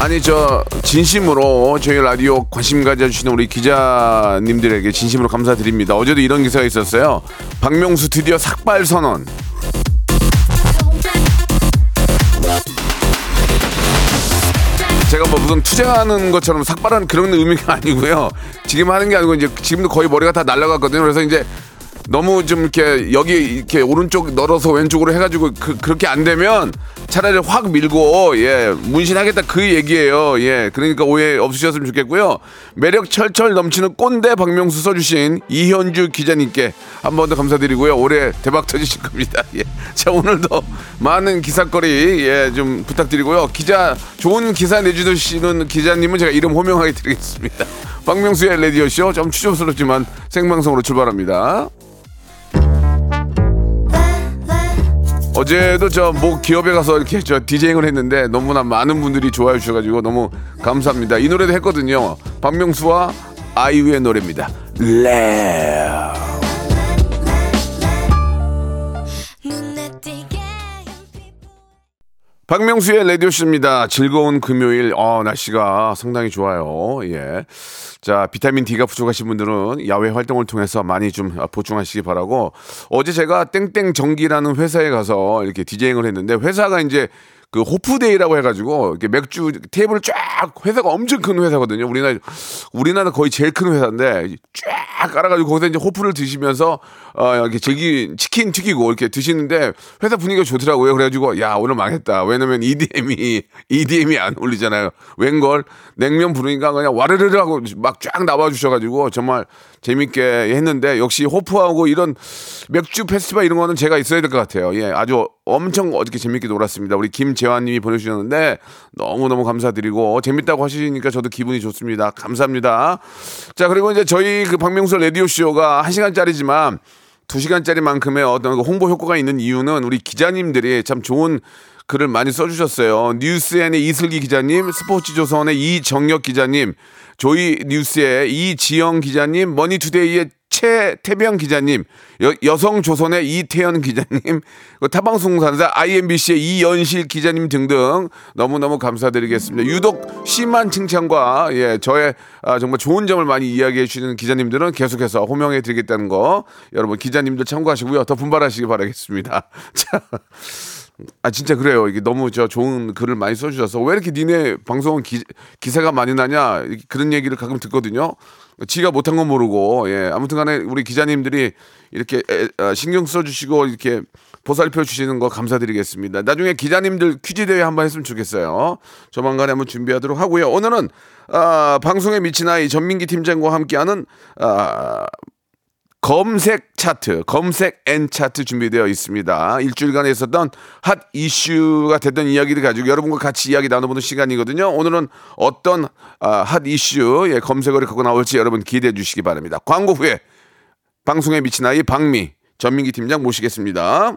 아니 저 진심으로 저희 라디오 관심 가져주시는 우리 기자님들에게 진심으로 감사드립니다. 어제도 이런 기사가 있었어요. 박명수 드디어 삭발 선언. 제가 뭐 무슨 투자하는 것처럼 삭발하는 그런 의미가 아니고요. 지금 하는 게 아니고 이제 지금도 거의 머리가 다 날라갔거든요. 그래서 이제 너무 좀 이렇게 여기 이렇게 오른쪽 널어서 왼쪽으로 해가지고 그, 그렇게 안 되면 차라리 확 밀고 예 문신하겠다 그 얘기예요. 예 그러니까 오해 없으셨으면 좋겠고요. 매력 철철 넘치는 꼰대 박명수 써주신 이현주 기자님께 한 번 더 감사드리고요. 올해 대박 터지실 겁니다. 예자 오늘도 많은 기사거리 예 좀 부탁드리고요. 기자 좋은 기사 내주시는 기자님은 제가 이름 호명하게 드리겠습니다. 박명수의 레디오 쇼좀 추접스럽지만 생방송으로 출발합니다. 어제도 저 뭐 기업에 가서 이렇게 저 디제잉을 했는데 너무나 많은 분들이 좋아해 주셔가지고 너무 감사합니다. 이 노래도 했거든요. 박명수와 아이유의 노래입니다. 레. 박명수의 라디오쇼입니다. 즐거운 금요일, 어, 날씨가 상당히 좋아요. 예. 자, 비타민 D가 부족하신 분들은 야외 활동을 통해서 많이 좀 보충하시기 바라고 어제 제가 땡땡 전기라는 회사에 가서 이렇게 디제잉을 했는데 회사가 이제 그 호프데이라고 해가지고 이렇게 맥주 테이블 쫙 회사가 엄청 큰 회사거든요. 우리나라 우리나라 거의 제일 큰 회사인데 쫙 깔아가지고 거기서 이제 호프를 드시면서 어 이렇게 즐기 치킨 튀기고 이렇게 드시는데 회사 분위기가 좋더라고요. 그래가지고 야 오늘 망했다. 왜냐면 EDM이 EDM이 안 어울리잖아요. 웬걸 냉면 부르니까 그냥 와르르르 하고 막 쫙 나와 주셔가지고 정말 재밌게 했는데 역시 호프하고 이런 맥주 페스티벌 이런 거는 제가 있어야 될 것 같아요. 예, 아주 엄청 어저께 재밌게 놀았습니다. 우리 김재환님이 보내주셨는데 너무 너무 감사드리고 재밌다고 하시니까 저도 기분이 좋습니다. 감사합니다. 자 그리고 이제 저희 그 박명수 라디오 쇼가 한 시간짜리지만 두 시간짜리만큼의 어떤 그 홍보 효과가 있는 이유는 우리 기자님들이 참 좋은 글을 많이 써주셨어요. 뉴스엔의 이슬기 기자님, 스포츠조선의 이정혁 기자님, 조이 뉴스의 이지영 기자님, 머니투데이의 최태병 기자님, 여, 성조선의 이태현 기자님, 그 타방송사자 IMBC의 이연실 기자님 등등 너무너무 감사드리겠습니다. 유독 심한 칭찬과 예, 저의 아, 정말 좋은 점을 많이 이야기해 주시는 기자님들은 계속해서 호명해 드리겠다는 거 여러분 기자님들 참고하시고요. 더 분발하시기 바라겠습니다. 자. 아 진짜 그래요. 이게 너무 저 좋은 글을 많이 써주셔서 왜 이렇게 니네 방송은 기, 기사가 많이 나냐 그런 얘기를 가끔 듣거든요. 지가 못한 건 모르고 예 아무튼간에 우리 기자님들이 이렇게 에, 아, 신경 써주시고 이렇게 보살펴 주시는 거 감사드리겠습니다. 나중에 기자님들 퀴즈 대회 한번 했으면 좋겠어요. 조만간에 한번 준비하도록 하고요. 오늘은 아, 방송에 미친 아이 전민기 팀장과 함께하는 아, 검색 차트, 검색 N 차트 준비되어 있습니다. 일주일간에 있었던 핫 이슈가 됐던 이야기를 가지고 여러분과 같이 이야기 나눠보는 시간이거든요. 오늘은 어떤 아, 핫 이슈 예, 검색어를 갖고 나올지 여러분 기대해 주시기 바랍니다. 광고 후에 방송에 미친 아이 박미 전민기 팀장 모시겠습니다.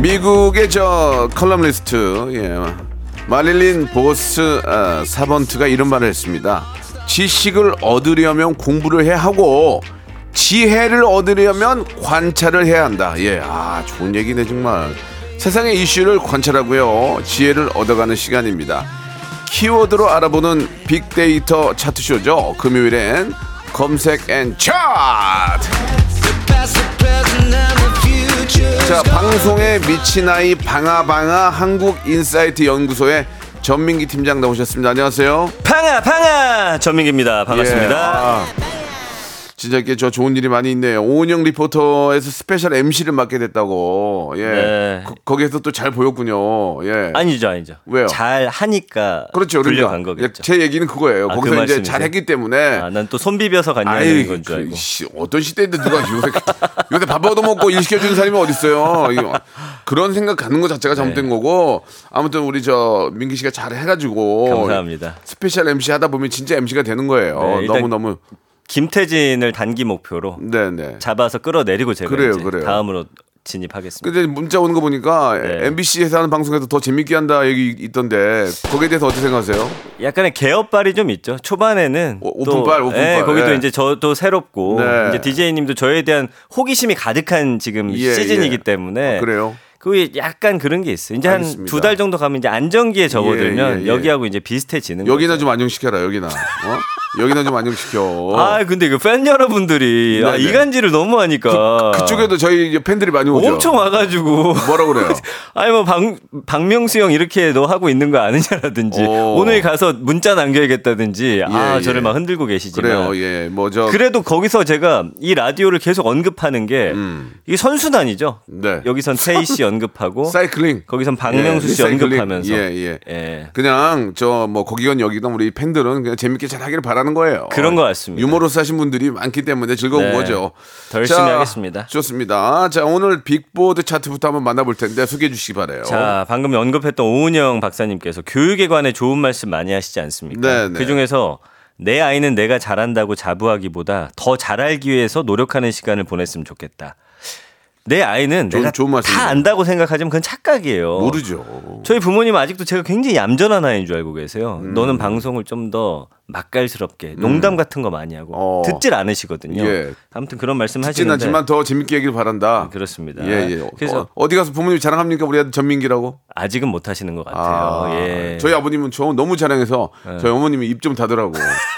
미국의 저 칼럼니스트 예. 마릴린 보스 아, 사번트가 이런 말을 했습니다. 지식을 얻으려면 공부를 해야 하고 지혜를 얻으려면 관찰을 해야 한다. 예, 아 좋은 얘기네 정말. 세상의 이슈를 관찰하고요, 지혜를 얻어가는 시간입니다. 키워드로 알아보는 빅데이터 차트쇼죠. 금요일엔 검색 N 차트. 자, 방송에 미친 아이 방아방아 한국 인사이트 연구소의 전민기 팀장 나오셨습니다. 안녕하세요. 팡아 팡아 전민기입니다. 반갑습니다. 예, 아, 진짜 이게 저 좋은 일이 많이 있네요. 오은영 리포트에서 스페셜 MC를 맡게 됐다고. 예. 네. 거, 기에서 또 잘 보였군요. 예. 아니죠, 아니죠. 왜요? 잘 하니까 그렇죠. 불려간 그러니까 거겠죠. 제 얘기는 그거예요. 아, 그 거기서 이제 말씀이세요? 잘했기 때문에 아, 난 또 손 비벼서 갔냐는 아이, 건줄 그, 알고. 씨, 어떤 시대인데 누가 요새 요새 밥 얻어먹고 일 시켜주는 사람이 어딨어요. 그런 생각 갖는 것 자체가 잘못된 네. 거고 아무튼 우리 저 민기 씨가 잘 해가지고 감사합니다. 스페셜 MC 하다 보면 진짜 MC가 되는 거예요. 네, 너무 너무 김태진을 단기 목표로 네네. 잡아서 끌어내리고 제가 그래요, 그래요. 다음으로 진입하겠습니다. 근데 문자 오는 거 보니까 네. MBC에서 하는 방송에서 더 재밌게 한다 얘기 있던데 거기에 대해서 어떻게 생각하세요? 약간의 개업발이 좀 있죠. 초반에는 오- 또, 오픈발, 오픈발. 예, 거기도 예. 이제 저도 새롭고 네. 이제 DJ님도 저에 대한 호기심이 가득한 지금 예, 시즌이기 예. 때문에 아, 그래요? 그게 약간 그런 게 있어요. 이제 한. 두 달 정도 가면 이제 안정기에 접어들면 예, 예. 여기하고 이제 비슷해지는 여기나 거죠. 좀 안정시켜라 여기나. 어? 여기나 좀 안정시켜. 아 근데 그 팬 여러분들이 아. 이간질을 너무 하니까 그 쪽에도 저희 이제 팬들이 많이 오죠. 엄청 와 가지고 뭐라 그래요? 아니 뭐 박, 박명수 형 이렇게 너 하고 있는 거 아느냐라든지 오. 오늘 가서 문자 남겨야겠다든지 아 예, 저를 예. 막 흔들고 계시지만 그래요. 예. 뭐저 그래도 거기서 제가 이 라디오를 계속 언급하는 게 음. 이게 선순환이죠. 네. 여기선 태희 씨 언급하고 사이클링. 거기선 박명수 예, 씨 리사이클링. 언급하면서 예, 예. 예. 그냥 저 뭐 거기건 여기건 우리 팬들은 그냥 재밌게 잘 하기를 바라는 거예요. 그런 것 같습니다. 유머러스 하신 분들이 많기 때문에 즐거운 네. 거죠. 더 열심히 하겠습니다. 좋습니다. 자, 오늘 빅보드 차트부터 한번 만나볼 텐데 소개해 주시기 바래요. 자, 방금 언급했던 오은영 박사님께서 교육에 관해 좋은 말씀 많이 하시지 않습니까? 네, 네. 그 중에서 내 아이는 내가 잘한다고 자부하기보다 더 잘알기 위해서 노력하는 시간을 보냈으면 좋겠다. 내 아이는 좋은- 내가 좋은 말씀이네요. 다 안다고 생각하지만 그건 착각이에요. 모르죠. 저희 부모님은 아직도 제가 굉장히 얌전한 아이인 줄 알고 계세요. 음. 너는 방송을 좀 더 맛깔스럽게 농담 같은 거 많이 하고 어. 듣질 않으시거든요. 예. 아무튼 그런 말씀 하시는데 않지만 더 재밌게 얘기를 바란다. 그렇습니다. 예, 예. 그래서 어, 디 가서 부모님 자랑합니까? 우리 아들 전민기라고? 아직은 못 하시는 것 같아요. 예. 저희 아버님은 저 너무 자랑해서 저희 어머님이 입 좀 닫으라고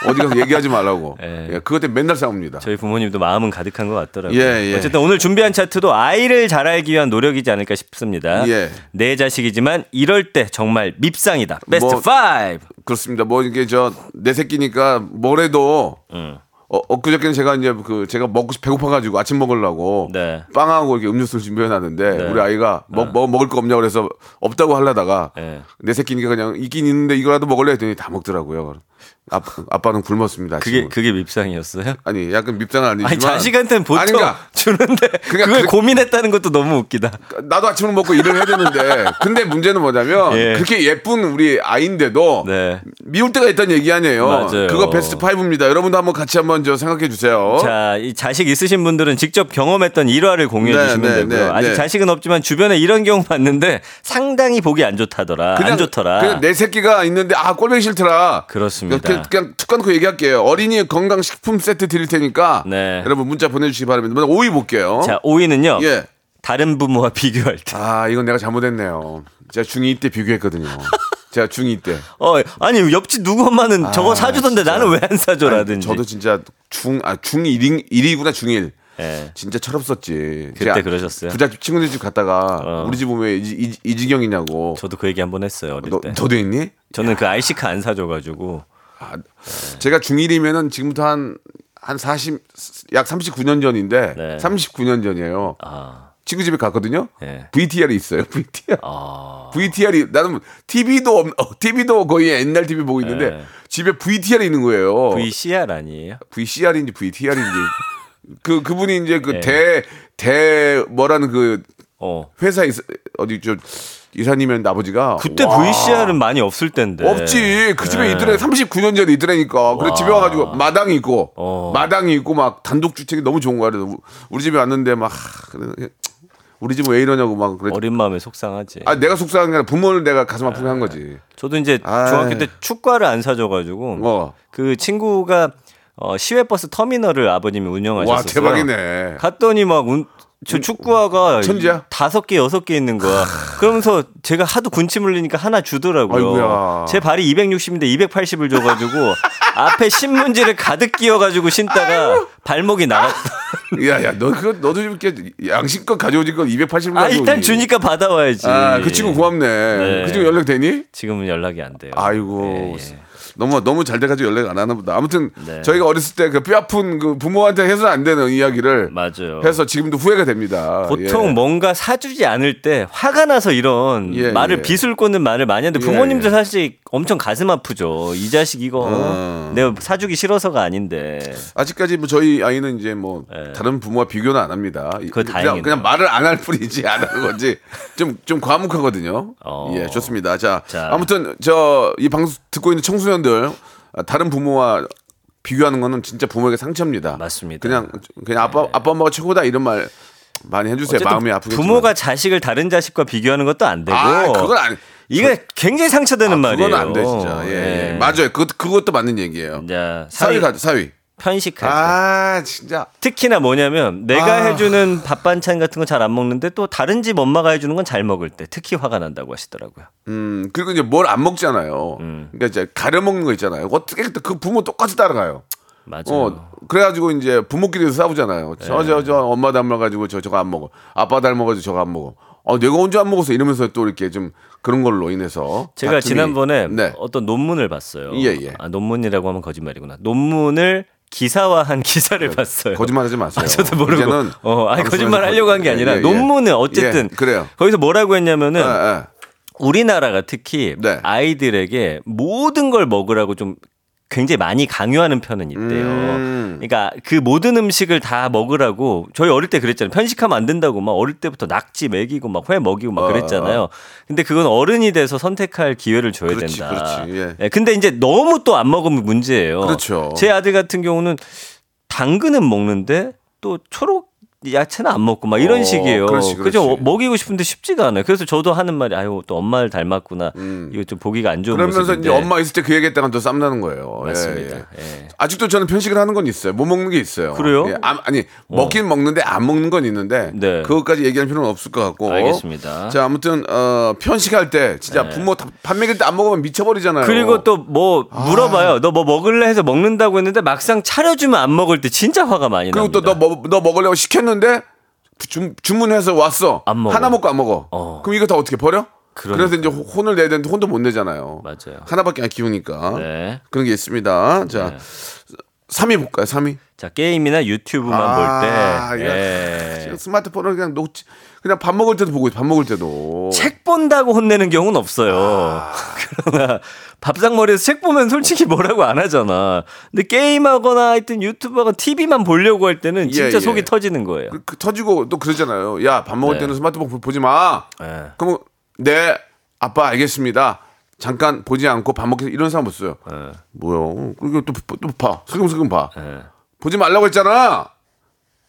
어디 가서 얘기하지 말라고. 예. 예, 그것 때문에 맨날 싸웁니다. 저희 부모님도 마음은 가득한 것 같더라고요. 예, 예. 어쨌든 오늘 준비한 차트도 아이를 잘 알기 위한 노력이지 않을까 싶습니다. 예. 내 자식이지만 이럴 때 정말 밉상이다. 베스트 뭐- 5. 그렇습니다. 뭐 이게 저 내 새끼니까 뭐래도 음. 어, 엊그저께는 제가 이제 그 제가 먹고 싶- 배고파가지고 아침 먹으려고 네. 빵하고 이렇게 음료수를 준비해놨는데 네. 우리 아이가 먹, 먹 먹을 거 없냐고 그래서 없다고 하려다가 네. 내 새끼니까 그냥 있긴 있는데 이거라도 먹을래 했더니 다 먹더라고요. 아빠, 아빠는 굶었습니다. 그게 아침은. 그게 밉상이었어요? 아니 약간 밉상은 아니지만 아니 자식한테는 보통 그러니까 주는데 그러니까 그걸 그- 고민했다는 것도 너무 웃기다. 나도 아침을 먹고 일을 해야 되는데 근데 문제는 뭐냐면 예. 그렇게 예쁜 우리 아이인데도 네. 미울 때가 있다는 얘기 아니에요. 맞아요. 그거 베스트 5입니다. 여러분도 한번 같이 한번 저 생각해 주세요. 자, 이 자식 있으신 분들은 직접 경험했던 일화를 공유해 네, 주시면 네, 되고요. 네, 아직 네. 자식은 없지만 주변에 이런 경우 봤는데 상당히 보기 안 좋다더라. 안 좋더라. 그냥 내 새끼가 있는데 아 꼴보기 싫더라. 그렇습니다. 그냥, 그냥 툭 까놓고 얘기할게요. 어린이 건강 식품 세트 드릴 테니까 네. 여러분 문자 보내주시기 바랍니다. 먼저 5위 볼게요. 자, 5위는요. 예. 다른 부모와 비교할 때. 아 이건 내가 잘못했네요. 제가 중2 때 비교했거든요. 제가 중2 때. 어, 아니 옆집 누구 엄마는 저거 사주던데 나는 왜 안 사줘라든지. 아, 저도 진짜 중, 아, 중1인, 1이구나, 중1. 예. 진짜 철없었지. 그때 그러셨어요? 부잣집 친구들 집 갔다가 어. 우리 집 오면 왜 이, 이, 이 지경이냐고. 저도 그 얘기 한 번 했어요 어릴 너, 때. 너도 했니? 저는 그 IC카 안 사줘가지고 아, 제가 중1이면은 지금부터 한, 한 40, 약 39년 전인데, 네. 39년 전이에요. 아, 친구 집에 갔거든요. 예. VTR이 있어요. VTR. 아, VTR이 나는 TV도 없, 어, TV도 거의 옛날 TV 보고 있는데 네. 집에 VTR이 있는 거예요. VCR 아니에요? VCR인지 VTR인지 그 그분이 이제 그 네. 대대 뭐라는 그 어. 회사 있, 어디 저 이사님이었는데 아버지가 그때 와, VCR은 많이 없을 텐데. 없지 그 집에 네. 있더래 39년 전에 있더라니까 그래 집에 와가지고 마당이 있고 어. 마당이 있고 막 단독 주택이 너무 좋은 거야 그래서 우- 우리 집에 왔는데 막 우리 집은 왜 이러냐고 막 그래 어린 마음에 속상하지. 아 내가 속상한 게 아니라 부모를 내가 가슴 아프게 한 거지 저도 이제 아이. 중학교 때 축구화를 안 사줘가지고 어. 그 친구가 어, 시외버스 터미널을 아버님이 운영하셨어요. 와 대박이네 갔더니 막 운, 저 축구화가 천지야? 다섯 개 여섯 개 있는 거야. 그러면서 제가 하도 군침 흘리니까 하나 주더라고요. 아이고야. 제 발이 260인데 280을 줘가지고 앞에 신문지를 가득 끼워가지고 신다가 발목이 나갔. 야야 너 그거 너도 좀 이렇게 양심껏 가져오지 거 280을 아. 일단 주니까 받아와야지. 아그 친구 고맙네. 네. 그 친구 연락 되니? 지금은 연락이 안 돼요. 아이고. 예, 예. 너무 너무 잘 돼가지고 연락 안 하나 보다. 아무튼 네. 저희가 어렸을 때 그 뼈 아픈 그 부모한테 해서는 안 되는 이야기를 맞아요. 해서 지금도 후회가 됩니다. 보통 예. 뭔가 사주지 않을 때 화가 나서 이런 예, 말을 예. 빗을 꽂는 말을 많이 하는데 예, 부모님들 예. 사실 엄청 가슴 아프죠. 이 자식 이거 어. 내가 사주기 싫어서가 아닌데. 아직까지 뭐 저희 아이는 이제 뭐 예. 다른 부모와 비교는 안 합니다. 그거 그냥. 그냥 말을 안 할 뿐이지 안 하는 건지 좀 좀 과묵하거든요. 어. 예, 좋습니다. 자, 자. 아무튼 저 이 방송 듣고 있는 청소 년들 아, 다른 부모와 비교하는 거는 진짜 부모에게 상처입니다. 맞습니다. 그냥 그냥 아빠 아빠 엄마가 최고다 이런 말 많이 해주세요. 마음이 아프겠지만. 부모가 자식을 다른 자식과 비교하는 것도 안 되고. 아 그건 아니. 이게 굉장히 상처되는 아, 말이에요. 그건 안 돼 진짜. 예, 예. 맞아요. 그것 그것도 맞는 얘기예요. 자, 사위 사위 가 사위. 편식할 때. 아 진짜. 특히나 뭐냐면 내가 아. 해주는 밥 반찬 같은 거 잘 안 먹는데 또 다른 집 엄마가 해주는 건 잘 먹을 때 특히 화가 난다고 하시더라고요. 음 그리고 이제 뭘 안 먹잖아요. 음. 그러니까 이제 가려 먹는 거 있잖아요. 어떻게 그 부모 똑같이 따라가요. 맞아요. 어 그래가지고 이제 부모끼리 싸우잖아요. 네. 저저 저 엄마 닮아가지고 저 저거 안 먹어. 아빠 닮아가지고 저거 안 먹어. 어 내가 언제 안 먹었어 이러면서 또 이렇게 좀 그런 걸로 인해서 제가 다툼이- 지난번에 네. 어떤 논문을 봤어요. 예, 예. 아, 논문이라고 하면 거짓말이구나. 논문을 기사화한 기사를 봤어요. 거짓말하지 마세요. 아, 저도 모르고. 이제는 어, 아니 거짓말 하려고 한게 예, 아니라 예, 예. 논문은 어쨌든 예, 그래요. 거기서 뭐라고 했냐면은 예, 예. 우리나라가 특히 네. 아이들에게 모든 걸 먹으라고 좀 굉장히 많이 강요하는 편은 있대요. 음. 그러니까 그 모든 음식을 다 먹으라고 저희 어릴 때 그랬잖아요. 편식하면 안 된다고 막 어릴 때부터 낙지 먹이고 막 회 먹이고 막 어, 그랬잖아요. 근데 그건 어른이 돼서 선택할 기회를 줘야 그렇지, 된다. 그렇지, 예. 근데 이제 너무 또 안 먹으면 문제예요. 그렇죠. 제 아들 같은 경우는 당근은 먹는데 또 초록 야채는 안 먹고 막 이런 어, 식이에요. 그렇지, 그죠? 먹이고 싶은데 쉽지가 않아요. 그래서 저도 하는 말이 아유 또 엄마를 닮았구나. 이거 좀 보기가 안 좋은 음. 그러면서 모습인데. 이제 엄마 있을 때 그 얘기했다가 또 쌈나는 거예요. 예, 맞습니다. 예. 예. 아직도 저는 편식을 하는 건 있어요. 못 먹는 게 있어요. 그래요? 어. 예, 아, 아니 먹긴 먹는데 안 먹는 건 있는데 네. 그것까지 얘기할 필요는 없을 것 같고. 알겠습니다. 자 아무튼 어, 편식할 때 진짜 부모 다- 밥 먹일 때 안 먹으면 미쳐버리잖아요. 그리고 또 뭐 물어봐요. 너뭐 먹을래 해서 먹는다고 했는데 막상 차려주면 안 먹을 때 진짜 화가 많이 그리고 납니다. 또너 뭐, 너 먹으려고 시켰 는데 주, 주문해서 왔어. 안 먹어. 하나 먹고 안 먹어. 어. 그럼 이거 다 어떻게 버려? 그러니까. 그래서 이제 호- 혼을 내야 되는데 혼도 못 내잖아요. 맞아요. 하나밖에 안 키우니까. 네. 그런 게 있습니다. 자, 3위 볼까요? 3위. 자 게임이나 유튜브만 아, 볼 때. 예. 예. 스마트폰을 그냥 놓지 그냥 밥 먹을 때도 보고 있- 밥 먹을 때도 책 본다고 혼내는 경우는 없어요. 아. 그러나 밥상머리에서 책 보면 솔직히 뭐라고 안 하잖아. 근데 게임하거나 하여튼 유튜브하거나 TV만 보려고 할 때는 진짜 예, 속이 예. 터지는 거예요. 그, 그 터지고 또 그러잖아요. 야 밥 먹을 네. 때는 스마트폰 보- 보지 마. 예. 그럼 네 아빠 알겠습니다. 잠깐 보지 않고 밥 먹기 이런 사람 없어요. 예. 뭐요? 그리고 또또 봐. 슬금슬금 봐. 예. 보지 말라고 했잖아.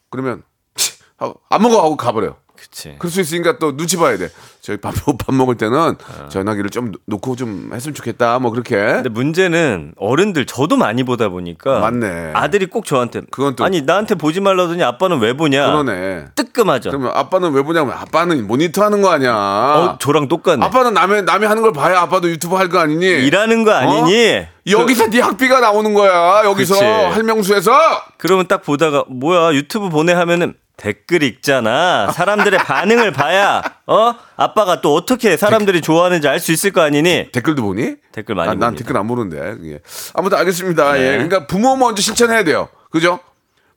그러면 치, 하고 안 먹어 하고 가버려. 그치. 그럴 수 있으니까 또 눈치 봐야 돼. 저희 밥, 밥 먹을 때는 전화기를 좀 놓고 좀 했으면 좋겠다. 뭐 그렇게. 근데 문제는 어른들 저도 많이 보다 보니까 맞네. 아들이 꼭 저한테 그건 또- 아니 나한테 보지 말라더니 아빠는 왜 보냐 그러네. 뜨끔하죠. 그러면 아빠는 왜 보냐면 아빠는 모니터 하는 거 아니야. 어, 저랑 똑같네. 아빠는 남의 남이 하는 걸 봐야 아빠도 유튜브 할 거 아니니? 일하는 거 아니니? 여기서 네 학비가 나오는 거야. 여기서 그치. 할명수에서 그러면 딱 보다가 뭐야 유튜브 보내 하면은 댓글 읽잖아. 사람들의 반응을 봐야 어 아빠가 또 어떻게 사람들이 좋아하는지 알 수 있을 거 아니니? 댓글도 보니? 댓글 많이 아, 난 봅니다. 댓글 안 보는데. 예. 아무튼 알겠습니다. 네. 예. 그러니까 부모 먼저 실천해야 돼요. 그죠?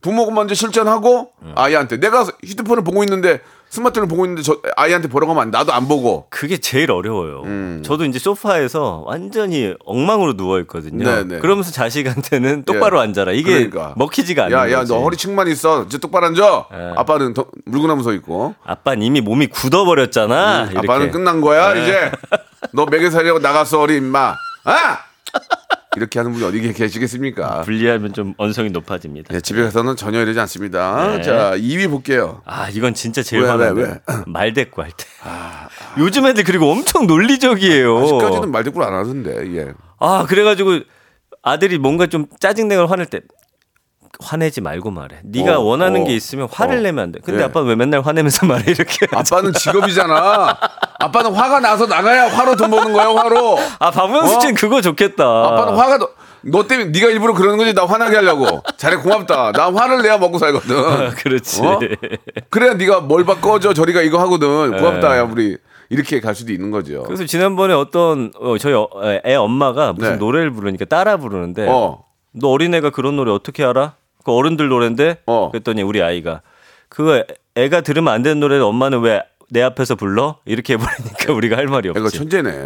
부모가 먼저 실천하고 음. 아이한테 내가 휴대폰을 보고 있는데 스마트폰을 보고 있는데 저 아이한테 보라고 하면 나도 안 보고 그게 제일 어려워요. 음. 저도 이제 소파에서 완전히 엉망으로 누워 있거든요. 네네. 그러면서 자식한테는 똑바로 예. 앉아라. 이게 그러니까. 먹히지가 않는 야, 야, 거지. 너 허리 측만 있어. 이제 똑바로 앉아. 예. 아빠는 더 물구나무 서 있고. 아빠는 이미 몸이 굳어 버렸잖아. 이렇게. 음, 아빠는 끝난 거야, 네. 이제. 너 먹여 살려고 나갔어, 어리 임마. 아! 이렇게 하는 분이 어디 계시겠습니까? 분리하면 좀 언성이 높아집니다. 네, 집에 가서는 전혀 이러지 않습니다. 네. 자, 2위 볼게요. 아 이건 진짜 제일 왜? 말대꾸 할 때. 요즘 애들 그리고 엄청 논리적이에요. 아직까지는 말대꾸를 안 하던데, 예. 아 그래 가지고 아들이 뭔가 좀 짜증내고 화낼 때 화내지 말고 말해. 네가 어, 원하는 어, 게 있으면 화를 어. 내면 안 돼. 근데 예. 아빠는 왜 맨날 화내면서 말해 이렇게. 아빠는 직업이잖아. 아빠는 화가 나서 나가야 화로 돈 버는 거야, 화로. 아 박명수 씨는 그거 좋겠다. 아빠는 화가 더- 너 때문에 네가 일부러 그러는 거지 나 화나게 하려고. 잘해 고맙다. 나 화를 내야 먹고 살거든. 그렇지. 어? 그래야 네가 뭘 바꿔줘 저리가 이거 하거든. 고맙다 네. 야 우리 이렇게 갈 수도 있는 거죠. 그래서 지난번에 어떤 어, 저희 어, 애 엄마가 무슨 네. 노래를 부르니까 따라 부르는데 어. 너 어린애가 그런 노래 어떻게 알아? 그 어른들 노래인데 어. 그랬더니 우리 아이가 그거 애- 애가 들으면 안 되는 노래를 엄마는 왜 내 앞에서 불러? 이렇게 해버리니까 우리가 할 말이 애가 없지. 천재네.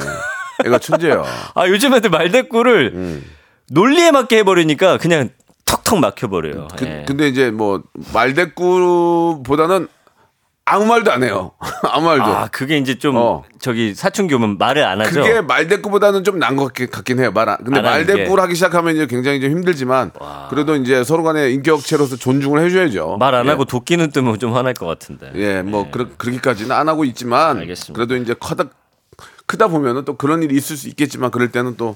애가 천재야. 아 요즘 애들 말대꾸를 음. 논리에 맞게 해버리니까 그냥 턱턱 막혀버려요. 그, 예. 근데 이제 뭐 말대꾸보다는 아무 말도 안 해요. 아무 말도. 아 그게 이제 좀 어. 저기 사춘기 오면 말을 안 하죠. 그게 말대꾸보다는 좀 나은 것 같긴- 같긴 해요. 말 안. 근데 안 말대꾸를 게. 하기 시작하면 이제 굉장히 좀 힘들지만 그래도 이제 서로 간에 인격체로서 존중을 해줘야죠. 말안 예. 하고 도끼는 뜨면 좀 화날 것 같은데. 예, 뭐 그렇, 그렇게까지는 안 하고 있지만 알겠습니다. 그래도 이제 커다 크다 보면은 또 그런 일이 있을 수 있겠지만 그럴 때는 또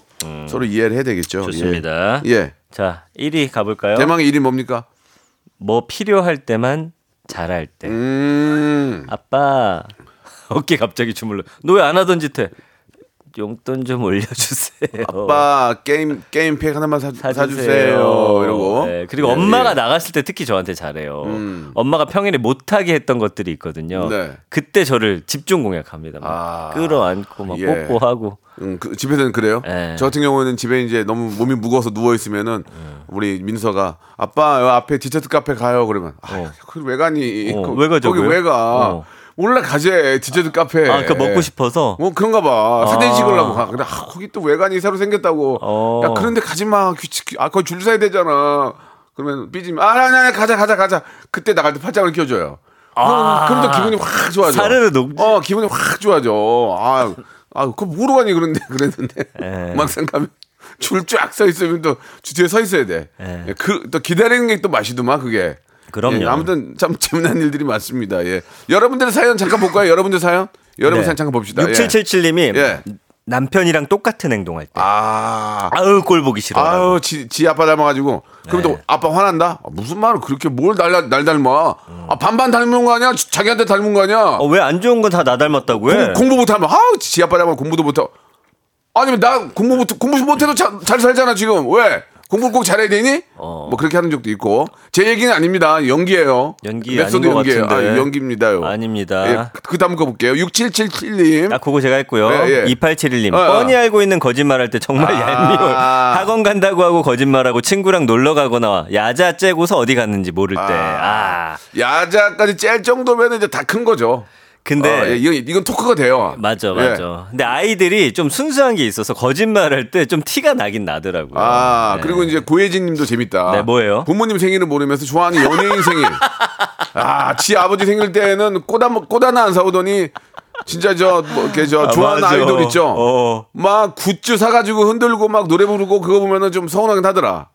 서로 이해를 해야 되겠죠. 음. 좋습니다. 예. 예. 자 1위 가볼까요? 대망의 일이 뭡니까? 뭐 필요할 때만 잘할 때. 음. 아빠 어깨 갑자기 주물러. 너 왜 안 하던 짓 해? 용돈 좀 올려주세요. 아빠 게임 게임 팩 하나만 사, 사주세요. 사주세요. 이러고. 네, 그리고 예, 엄마가 예. 나갔을 때 특히 저한테 잘해요. 음. 엄마가 평일에 못하게 했던 것들이 있거든요. 네. 그때 저를 집중 공략합니다. 막 아. 끌어안고 막 예. 뽀뽀하고. 음, 그 집에서는 그래요. 예. 저 같은 경우는 집에 이제 너무 몸이 무거워서 누워 있으면은 우리 민서가 아빠 여 앞에 디저트 카페 가요 그러면 아, 어. 거기 왜 가니? 어, 거- 왜 가자고요? 거기 왜 가? 어. 몰라 가재 디저트 카페. 아, 그 먹고 싶어서. 뭐 그런가 봐. 사진 아. 찍으려고 가. 근데 아, 거기 또왜 가니? 새로 생겼다고. 어. 야 그런데 가지 마. 규칙. 아 거기 줄 서야 되잖아. 그러면 삐지면 아 아니 아니 가자 가자 가자. 그때 나갈 때 팔짱을 껴줘요. 아. 그럼 또 기분이 확 좋아져. 사르르 녹지. 어 기분이 확 좋아져. 아, 아 그거 뭐로 가니 그런데 그랬는데 예. 막상 가면 줄 쫙 서 있으면 또 뒤에 서 있어야 돼. 예. 그또 기다리는 게 또 맛이더만 그게. 그럼요. 예, 아무튼 참 재미난 일들이 많습니다. 예. 여러분들의 사연 잠깐 볼까요? 여러분들 사연? 여러분 네. 사연 잠깐 봅시다. 예. 6777님이 예. 남편이랑 똑같은 행동할 때. 아. 아우 꼴 보기 싫어. 아유, 지, 지 아빠 닮아가지고. 그럼 네. 또 아빠 화난다? 아, 무슨 말을 그렇게 뭘 날, 날 닮아? 아, 반반 닮은 거 아니야? 지- 자기한테 닮은 거 아니야? 어, 왜 안 좋은 건 다 나 닮았다고 해? 공, 공부 못하면, 아우, 지 아빠 닮아 공부도 못하고. 아니면 나 공부 못, 공부 못해도 자, 잘 살잖아, 지금. 왜? 공부 꼭 잘해야 되니? 어. 뭐 그렇게 하는 적도 있고. 제 얘기는 아닙니다. 연기예요. 연기 맵소드 연기예요. 같은데. 아, 연기입니다요. 아닙니다. 예, 그 다음 거 볼게요. 6777님. 아, 그거 제가 했고요. 예, 예. 2871님. 어, 어. 뻔히 알고 있는 거짓말 할 때 정말 아. 얄미워. 학원 간다고 하고 거짓말하고 친구랑 놀러 가거나 야자 째고서 어디 갔는지 모를 때. 아. 야자까지 짤 정도면 이제 다 큰 거죠. 근데 어, 예, 이건, 이건 토크가 돼요. 맞아, 예. 맞아. 근데 아이들이 좀 순수한 게 있어서 거짓말 할 때 좀 티가 나긴 나더라고요. 아, 네. 그리고 이제 고혜진 님도 재밌다. 네, 뭐예요? 부모님 생일을 모르면서 좋아하는 연예인 생일. 아, 지 아버지 생일 때는 꽃 하나 안 사오더니 진짜 저, 뭐, 이렇게 저, 아, 좋아하는 맞아. 아이돌 있죠? 어. 막 굿즈 사가지고 흔들고 막 노래 부르고 그거 보면은 좀 서운하긴 하더라.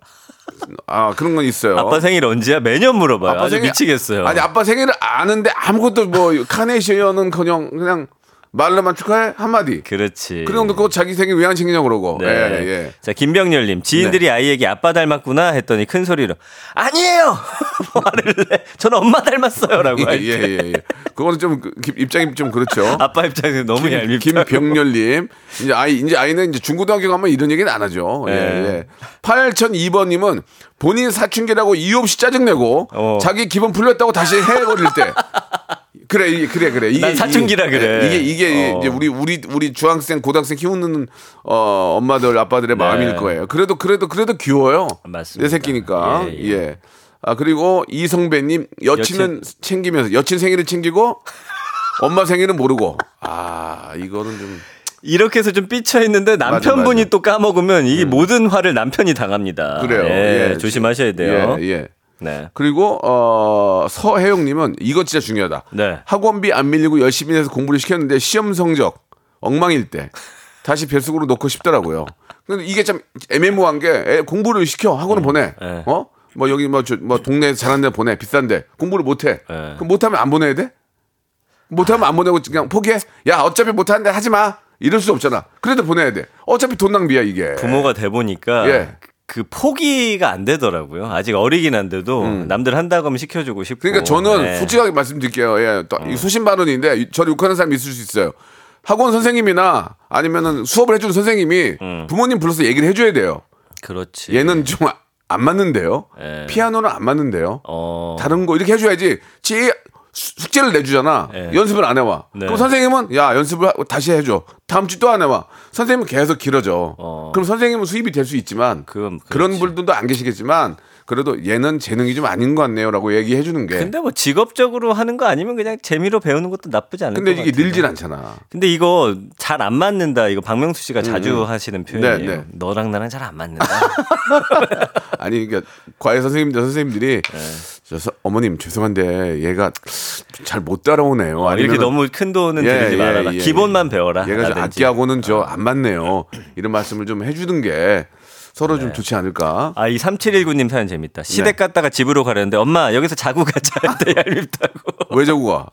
아, 그런 건 있어요. 아빠 생일 언제야? 매년 물어봐요. 아주 생일- 미치겠어요. 아니, 아빠 생일을 아는데 아무것도 뭐, 카네이션은 그냥, 그냥 말로만 축하해? 한마디. 그렇지. 그런 거 자기 생일 왜 안 챙기냐고 그러고. 네. 예, 예. 자, 김병렬님. 지인들이 아이에게 아빠 닮았구나 했더니 큰 소리로 아니에요! 화를 내. 저는 엄마 닮았어요. 라고 예. 예, 예, 예. 그거는 좀 그, 기- 입장이 좀 그렇죠. 아빠 입장에서 너무 얄밉다. 김병렬님 이제 아이 이제 아이는 이제 중고등학교 가면 이런 얘기는 안 하죠. 예, 네. 예. 8002번님은 본인 사춘기라고 이유 없이 짜증내고 어. 자기 기분 풀렸다고 다시 해버릴 때. 그래, 그래, 그래. 이게 난 사춘기라 이게, 그래. 이게 이게 어. 이제 우리 우리 우리 중학생, 고등학생 키우는 어 엄마들 아빠들의 마음일 거예요. 그래도 그래도 그래도 귀여워요. 맞습니다. 내 새끼니까. 예, 예. 예. 아 그리고 이성배님 여친은 챙기면서 여친 생일을 챙기고 엄마 생일은 모르고. 아 이거는 좀. 이렇게 해서 좀 삐쳐 있는데 남편분이 맞아. 또 까먹으면 이게 모든 화를 남편이 당합니다. 그래요. 예, 예. 조심하셔야 돼요. 예, 예. 네. 그리고 어 서혜영님은 이거 진짜 중요하다. 네. 학원비 안 밀리고 열심히 해서 공부를 시켰는데 시험 성적 엉망일 때 다시 뱃속으로 넣고 싶더라고요. 근데 이게 참 애매모호한 게 애 공부를 시켜 학원을 보내. 네. 어? 뭐 여기 뭐, 저, 뭐 동네 잘하는 데 보내 비싼데 공부를 못 해. 네. 그럼 못하면 안 보내야 돼? 못하면 안 보내고 그냥 포기해. 야 어차피 못하는데 하지 마. 이럴 수 없잖아. 그래도 보내야 돼. 어차피 돈 낭비야 이게. 부모가 돼 보니까 예. 그 포기가 안 되더라고요. 아직 어리긴 한데도 남들 한다고 하면 시켜주고 싶고. 그러니까 저는 네. 솔직하게 말씀드릴게요. 예, 또이 소신발언인데 저를 욕하는 사람이 있을 수 있어요. 학원 선생님이나 아니면은 수업을 해주는 선생님이 음. 부모님 불러서 얘기를 해줘야 돼요. 그렇지. 얘는 좀 안 맞는데요. 예. 피아노는 안 맞는데요. 어. 다른 거 이렇게 해줘야지. 지 수- 숙제를 내주잖아. 예. 연습을 안 해와. 네. 그럼 선생님은 야 연습을 하- 다시 해줘. 다음 주 또 안 해와. 선생님은 계속 길어져. 어. 그럼 선생님은 수입이 될 수 있지만 그건 그런. 분들도 안 계시겠지만 그래도 얘는 재능이 좀 아닌 것 같네요라고 얘기해 주는 게. 근데 뭐 직업적으로 하는 거 아니면 그냥 재미로 배우는 것도 나쁘지 않을 근데 것 이게 같아요. 늘질 않잖아. 근데 이거 잘 안 맞는다. 이거 박명수 씨가 자주 하시는 표현이에요. 네, 네. 너랑 나랑 잘 안 맞는다. 아니 그러니까 과외 선생님들 선생님들이 네. 저 서- 어머님 죄송한데 얘가 잘 못 따라오네요. 어, 이렇게 너무 큰 돈은 예, 들이지 예, 말아라. 예, 기본만 예. 배워라. 얘가. 악기하고는 저 안 맞네요. 이런 말씀을 좀 해주는 게 서로 좀 좋지 않을까. 아, 이 3719님 사연 재밌다. 시댁 갔다가 집으로 가려는데 엄마 여기서 자고 가자 얄밉다고. 왜 저고 가?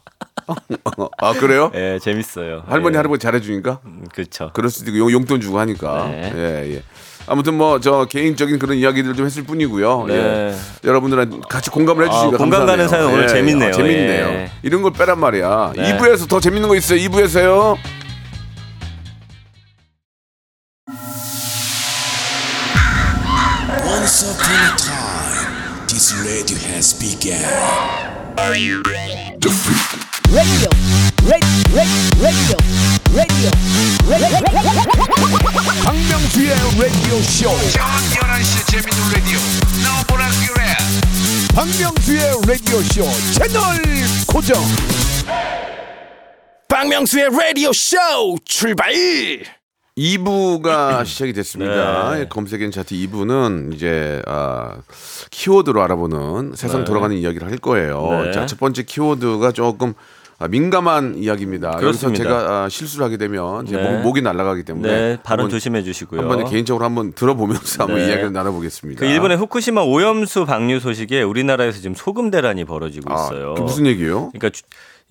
아 그래요? 예, 재밌어요. 할머니 예. 할아버지 잘해주니까 음, 그렇죠. 그럴 수도 있고 용- 용돈 주고 하니까. 네. 예 예. 아무튼 뭐 저 개인적인 그런 이야기들 좀 했을 뿐이고요. 네. 예. 여러분들한테 같이 공감을 해주시니까 아, 공감 가는. 사연 오늘 재밌네요. 아, 재밌네요. 예. 이런 걸 빼란 말이야. 네. 2부에서 더 재밌는 거 있어요. 2부에서요. This radio has begun. radio, radio, radio, radio, radio. 박명수의 라디오 쇼. 박명수의 라디오 쇼 채널 고정. 박명수의 라디오 쇼 출발. 2부가 시작이 됐습니다. 네. 검색엔 차트 2부는 이제 아, 키워드로 알아보는 세상 돌아가는 이야기를 할 거예요. 네. 자, 첫 번째 키워드가 조금 아, 민감한 이야기입니다. 여기서 그렇습니다. 제가 아, 실수를 하게 되면 제 네. 목, 목이 날아가기 때문에 네, 발언 조심해 주시고요. 한번 개인적으로 한번 들어보면서 한번 네. 이야기를 나눠보겠습니다. 그 일본의 후쿠시마 오염수 방류 소식에 우리나라에서 지금 소금 대란이 벌어지고 아, 있어요. 그 무슨 얘기예요? 그러니까 주-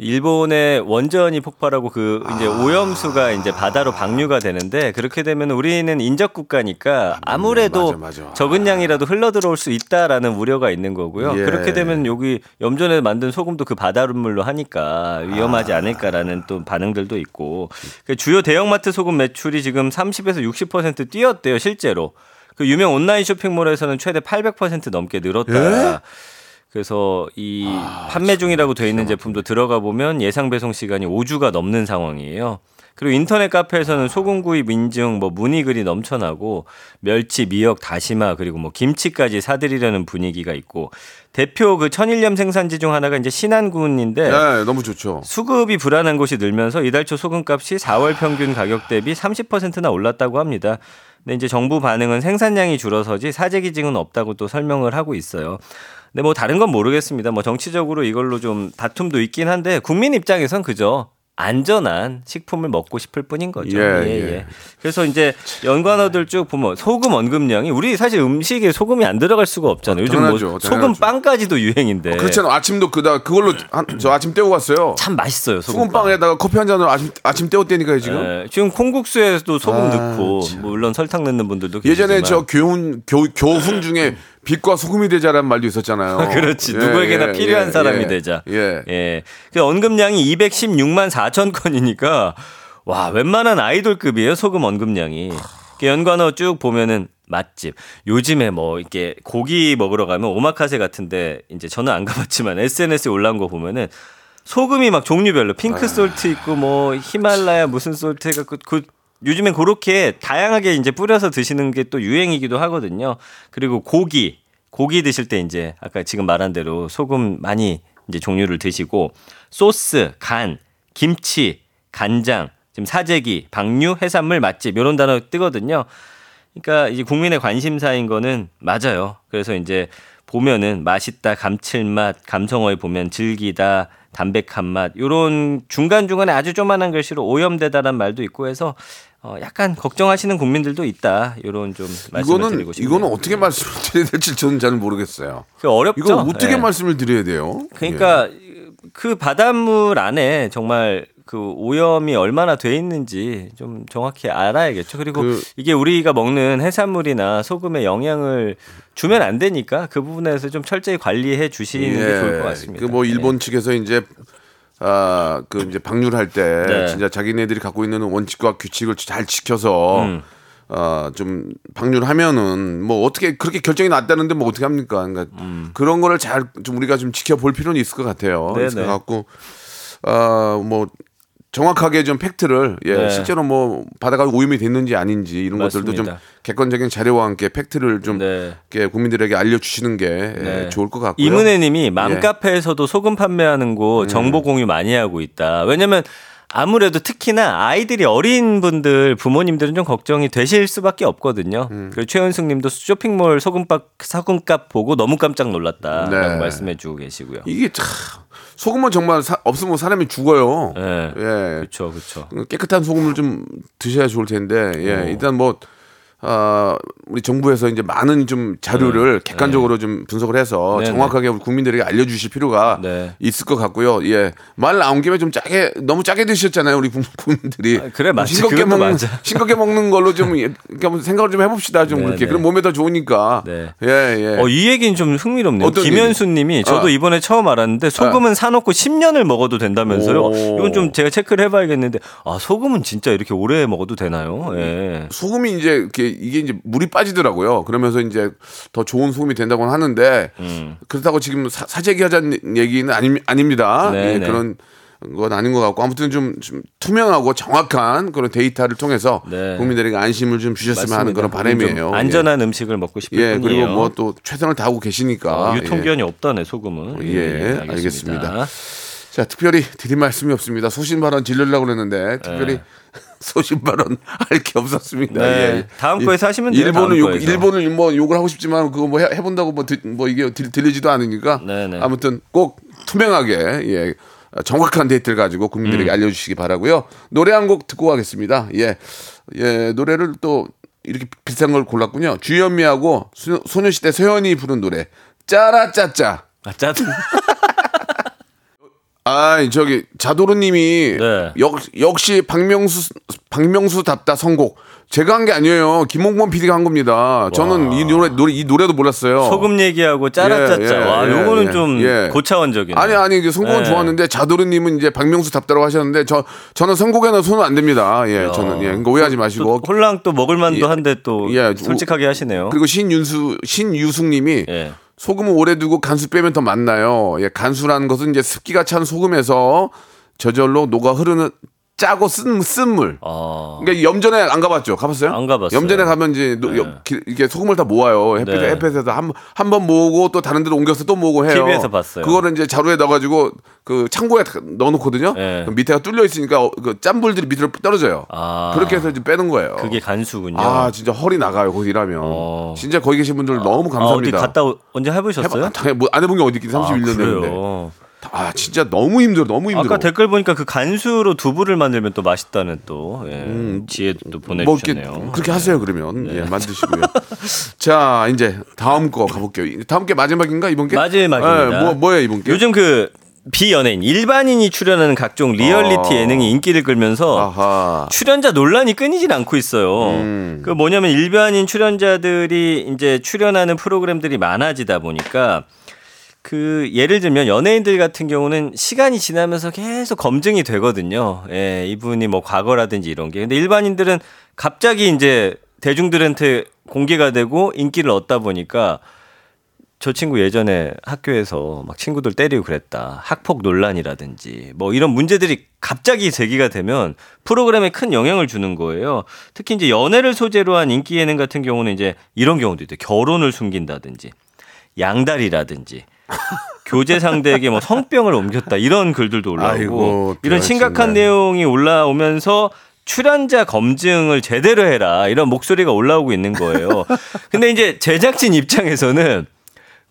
일본의 원전이 폭발하고 그 이제 아. 오염수가 이제 바다로 방류가 되는데 그렇게 되면 우리는 인접 국가니까 아무래도 맞아, 맞아. 적은 양이라도 흘러 들어올 수 있다라는 우려가 있는 거고요. 예. 그렇게 되면 여기 염전에 만든 소금도 그 바닷물로 하니까 아. 위험하지 않을까라는 또 반응들도 있고 그 주요 대형마트 소금 매출이 지금 30에서 60% 뛰었대요 실제로. 그 유명 온라인 쇼핑몰에서는 최대 800% 넘게 늘었다. 예? 그래서 이 아, 판매 중이라고 돼 있는 제품도 들어가 보면 예상 배송 시간이 5주가 넘는 상황이에요. 그리고 인터넷 카페에서는 소금 구입 인증 뭐 문의 글이 넘쳐나고 멸치, 미역, 다시마 그리고 뭐 김치까지 사드리려는 분위기가 있고 대표 그 천일염 생산지 중 하나가 이제 신안군인데 네, 너무 좋죠. 수급이 불안한 곳이 늘면서 이달 초 소금값이 4월 평균 가격 대비 30%나 올랐다고 합니다. 근데 이제 정부 반응은 생산량이 줄어서지 사재 기증은 없다고 또 설명을 하고 있어요. 근데 뭐 다른 건 모르겠습니다. 뭐 정치적으로 이걸로 좀 다툼도 있긴 한데 국민 입장에선 그저 안전한 식품을 먹고 싶을 뿐인 거죠. 예, 예, 예. 예. 그래서 이제 연관어들 쭉 보면 소금 언급량이 우리 사실 음식에 소금이 안 들어갈 수가 없잖아요. 요즘 뭐 당연하죠, 소금 당연하죠. 빵까지도 유행인데. 그렇잖아. 아침도 그다 그걸로 한, 저 아침 때우고 갔어요. 참 맛있어요. 소금빵. 소금 빵에다가 커피 한 잔으로 아침 아침 때웠다니까요 지금. 예, 지금 콩국수에도 소금 아, 넣고 참. 물론 설탕 넣는 분들도 예전에 계시지만. 저 교훈 교, 교훈 중에 빛과 소금이 되자라는 말도 있었잖아요. 그렇지 예, 누구에게나 예, 필요한 예, 사람이 예, 되자. 예. 예. 그 언급량이 216만 4천 건이니까 와 웬만한 아이돌급이에요 소금 언급량이. 그 연관어 쭉 보면은 맛집. 요즘에 뭐 이렇게 고기 먹으러 가면 오마카세 같은데 이제 저는 안 가봤지만 SNS에 올라온 거 보면은 소금이 막 종류별로 핑크 솔트 있고 뭐 히말라야 무슨 솔트가 그, 그 요즘엔 그렇게 다양하게 이제 뿌려서 드시는 게 또 유행이기도 하거든요. 그리고 고기 고기 드실 때 이제 아까 지금 말한 대로 소금 많이 이제 종류를 드시고 소스, 간, 김치, 간장, 지금 사재기, 방류, 해산물, 맛집 이런 단어 뜨거든요. 그러니까 이제 국민의 관심사인 거는 맞아요. 그래서 이제 보면은 맛있다, 감칠맛, 감성어에 보면 즐기다, 담백한 맛 요런 중간중간에 아주 조만한 글씨로 오염되다란 말도 있고 해서 어 약간 걱정하시는 국민들도 있다. 요런 좀 말씀을 이거는 드리고 싶네요. 이거는 어떻게 말씀을 드려야 될지 저는 잘 모르겠어요. 그 어렵죠. 이거 어떻게 예. 말씀을 드려야 돼요? 그러니까 그 바닷물 안에 정말 그 오염이 얼마나 돼 있는지 좀 정확히 알아야겠죠. 그리고 그- 이게 우리가 먹는 해산물이나 소금에 영향을 주면 안 되니까 그 부분에서 좀 철저히 관리해 주시는 게 좋을 것 같습니다. 그뭐 예. 일본 측에서 이제 아 그 이제 방류를 할때 네. 진짜 자기네들이 갖고 있는 원칙과 규칙을 잘 지켜서 음. 어 좀 방류하면은 뭐 어떻게 그렇게 결정이 났다는데 뭐 어떻게 합니까? 그러니까 그런 거를 잘 좀 우리가 좀 지켜볼 필요는 있을 것 같아요. 네네. 있을 것 같고 어뭐 정확하게 좀 팩트를 예 네. 실제로 뭐 바다가 오염이 됐는지 아닌지 이런 것들도 좀 맞습니다. 객관적인 자료와 함께 팩트를 좀 네. 이렇게 국민들에게 알려주시는 게 예, 네. 좋을 것 같고요. 이문혜님이 예. 맘카페에서도 소금 판매하는 곳 정보 공유 많이 하고 있다. 왜냐면 아무래도 특히나 아이들이 어린 분들 부모님들은 좀 걱정이 되실 수밖에 없거든요. 음. 그리고 최현숙 님도 쇼핑몰 소금값 소금값 보고 너무 깜짝 놀랐다라고 네. 말씀해 주고 계시고요. 이게 참 소금은 정말 사- 없으면 사람이 죽어요. 네. 예. 그렇죠, 그렇죠. 깨끗한 소금을 좀 드셔야 좋을 텐데 예 어. 일단 뭐 아, 우리 정부에서 이제 많은 좀 자료를 객관적으로 좀 분석을 해서 네, 정확하게 우리 국민들에게 알려주실 필요가 네. 있을 것 같고요. 예, 말 나온 김에 좀 짜게 너무 짜게 드셨잖아요, 우리 국- 국민들이. 아, 그래, 맞지. 싱겁게 먹는 맞아. 싱겁게 먹는 걸로 좀 한번 생각을 좀 해봅시다, 좀 네, 그렇게. 네. 그럼 몸에 더 좋으니까. 네. 예, 예. 어, 이 얘기는 좀 흥미롭네요. 김현수 님이 저도 아. 이번에 처음 알았는데 소금은 사놓고 10년을 먹어도 된다면서요. 오. 이건 좀 제가 체크를 해봐야겠는데 아, 소금은 진짜 이렇게 오래 먹어도 되나요? 예. 소금이 이제 이렇게 이게 이제 물이 빠지더라고요. 그러면서 이제 더 좋은 소금이 된다고 하는데 음. 그렇다고 지금 사, 사재기 하자는 얘기는 아니, 아닙니다. 네, 예, 네. 그런 건 아닌 것 같고 아무튼 좀, 좀 투명하고 정확한 그런 데이터를 통해서 네. 국민들에게 안심을 좀 주셨으면 하는 그런 바람이에요. 좀 안전한 음식을 먹고 싶을 예, 예 뿐이에요. 그리고 뭐 또 최선을 다하고 계시니까 어, 예. 유통기한이 없다네 소금은. 예, 알겠습니다. 자, 특별히 드릴 말씀이 없습니다. 소신 발언 질르려고 그랬는데 특별히 소신 발언 할 게 없었습니다. 네. 예. 다음 일- 거에서 하시면 돼요, 다음 욕, 거에서. 일본을 뭐 욕을 하고 싶지만 그거 뭐 해, 해본다고 뭐, 들, 뭐 이게 들, 들리지도 않으니까 네, 네. 아무튼 꼭 투명하게 예. 정확한 데이터를 가지고 국민들에게 음. 알려주시기 바라고요. 노래 한 곡 듣고 가겠습니다. 예, 예 노래를 또 이렇게 비슷한 걸 골랐군요. 주현미하고 소, 소녀시대 소연이 부른 노래 짜라짜짜. 아, 짜. 아, 저기 자도르님이 네. 역, 역시 박명수 박명수답다 선곡. 제가 한 게 아니에요. 김홍범 PD가 한 겁니다. 저는 이 노래 노래 이 노래도 몰랐어요. 소금 얘기하고 짜라짜짜. 예, 예, 와, 예, 요거는 예, 좀 예. 고차원적이네. 아니 아니 이게 선곡은 예. 좋았는데 자도르님은 이제 박명수 답다라고 하셨는데 저 저는 선곡에는 손은 안 됩니다. 예, 저는 예, 그러니까 오해하지 마시고. 또 홀랑 또 먹을 만도 예. 한데 또 예, 솔직하게 하시네요. 그리고 신윤수 신유숙님이 예. 소금을 오래 두고 간수 빼면 더 맛나요. 예, 간수라는 것은 이제 습기가 찬 소금에서 저절로 녹아 흐르는 짜고 쓴, 쓴 물. 어. 그러니까 염전에 안 가봤죠? 가봤어요? 안 가봤어요. 염전에 가면 이제 노- 네. 여- 기- 이렇게 소금을 다 모아요. 햇빛, 네. 햇빛에서 한, 한 번 모으고 또 다른 데로 옮겨서 또 모으고 해요. TV에서 봤어요. 그거를 이제 자루에 넣어가지고 그 창고에 다 넣어놓거든요. 네. 그럼 밑에가 뚫려 있으니까 어, 그 짠물들이 밑으로 떨어져요. 아. 그렇게 해서 이제 빼는 거예요. 그게 간수군요. 아 진짜 허리 나가요 거기 일하면. 어. 진짜 거기 계신 분들 너무 아, 어디 감사합니다. 갔다 오- 언제 해보셨어요? 해봐, 당연히 뭐안 해본 게 어디 있긴 31년 아, 됐는데. 그래요. 아 진짜 너무 힘들어 너무 힘들어. 아까 댓글 보니까 그 간수로 두부를 만들면 또 맛있다는 또 예, 지혜도 뭐 보내주셨네요. 그렇게 하세요 그러면 예, 만드시고요. 자 이제 다음 거 가볼게요. 다음 게 마지막인가 이번 게? 마지막입니다. 예, 뭐 뭐예요 이번 게? 요즘 그 비연예인 일반인이 출연하는 각종 리얼리티 어. 예능이 인기를 끌면서 아하. 출연자 논란이 끊이질 않고 있어요. 음. 그 뭐냐면 일반인 출연자들이 이제 출연하는 프로그램들이 많아지다 보니까 그 예를 들면 연예인들 같은 경우는 시간이 지나면서 계속 검증이 되거든요. 예, 이분이 뭐 과거라든지 이런 게. 근데 일반인들은 갑자기 이제 대중들한테 공개가 되고 인기를 얻다 보니까 저 친구 예전에 학교에서 막 친구들 때리고 그랬다. 학폭 논란이라든지 뭐 이런 문제들이 갑자기 제기가 되면 프로그램에 큰 영향을 주는 거예요. 특히 이제 연애를 소재로 한 인기 예능 같은 경우는 이제 이런 경우도 있대요. 결혼을 숨긴다든지 양다리라든지 교제 상대에게 뭐 성병을 옮겼다 이런 글들도 올라오고 아이고, 이런 심각한 네. 내용이 올라오면서 출연자 검증을 제대로 해라 이런 목소리가 올라오고 있는 거예요. 근데 이제 제작진 입장에서는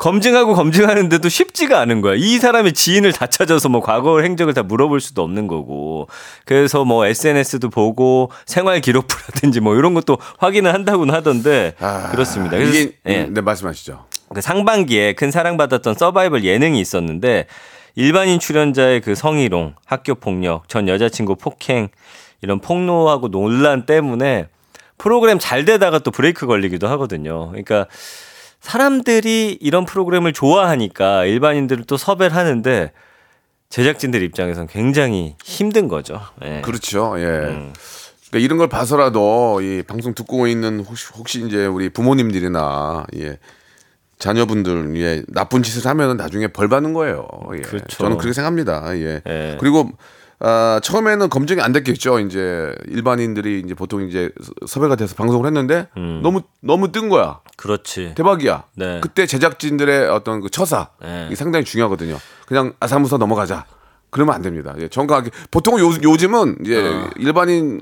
검증하고 검증하는데도 쉽지가 않은 거야. 이 사람의 지인을 다 찾아서 뭐 과거 행적을 다 물어볼 수도 없는 거고. 그래서 뭐 SNS도 보고 생활 기록부라든지 뭐 이런 것도 확인을 한다고는 하던데 아, 그렇습니다. 그래서 이게 예. 네 말씀하시죠. 그 상반기에 큰 사랑받았던 서바이벌 예능이 있었는데 일반인 출연자의 그 성희롱, 학교 폭력, 전 여자친구 폭행 이런 폭로하고 논란 때문에 프로그램 잘 되다가 또 브레이크 걸리기도 하거든요. 그러니까 사람들이 이런 프로그램을 좋아하니까 일반인들을 또 섭외를 하는데 제작진들 입장에선 굉장히 힘든 거죠. 예. 그렇죠. 예. 음. 그러니까 이런 걸 봐서라도 이 방송 듣고 있는 혹시 혹시 이제 우리 부모님들이나 예 자녀분들 예 나쁜 짓을 하면 나중에 벌 받는 거예요. 예. 그렇죠. 저는 그렇게 생각합니다. 예. 예. 그리고 아, 처음에는 검증이 안 됐겠죠. 이제 일반인들이 이제 보통 이제 섭외가 돼서 방송을 했는데 너무 너무 뜬 거야. 그렇지. 대박이야. 네. 그때 제작진들의 어떤 그 처사 네. 이 상당히 중요하거든요. 그냥 아사무사 넘어가자. 그러면 안 됩니다. 예, 정확하게 보통 요, 요즘은 이제 어. 일반인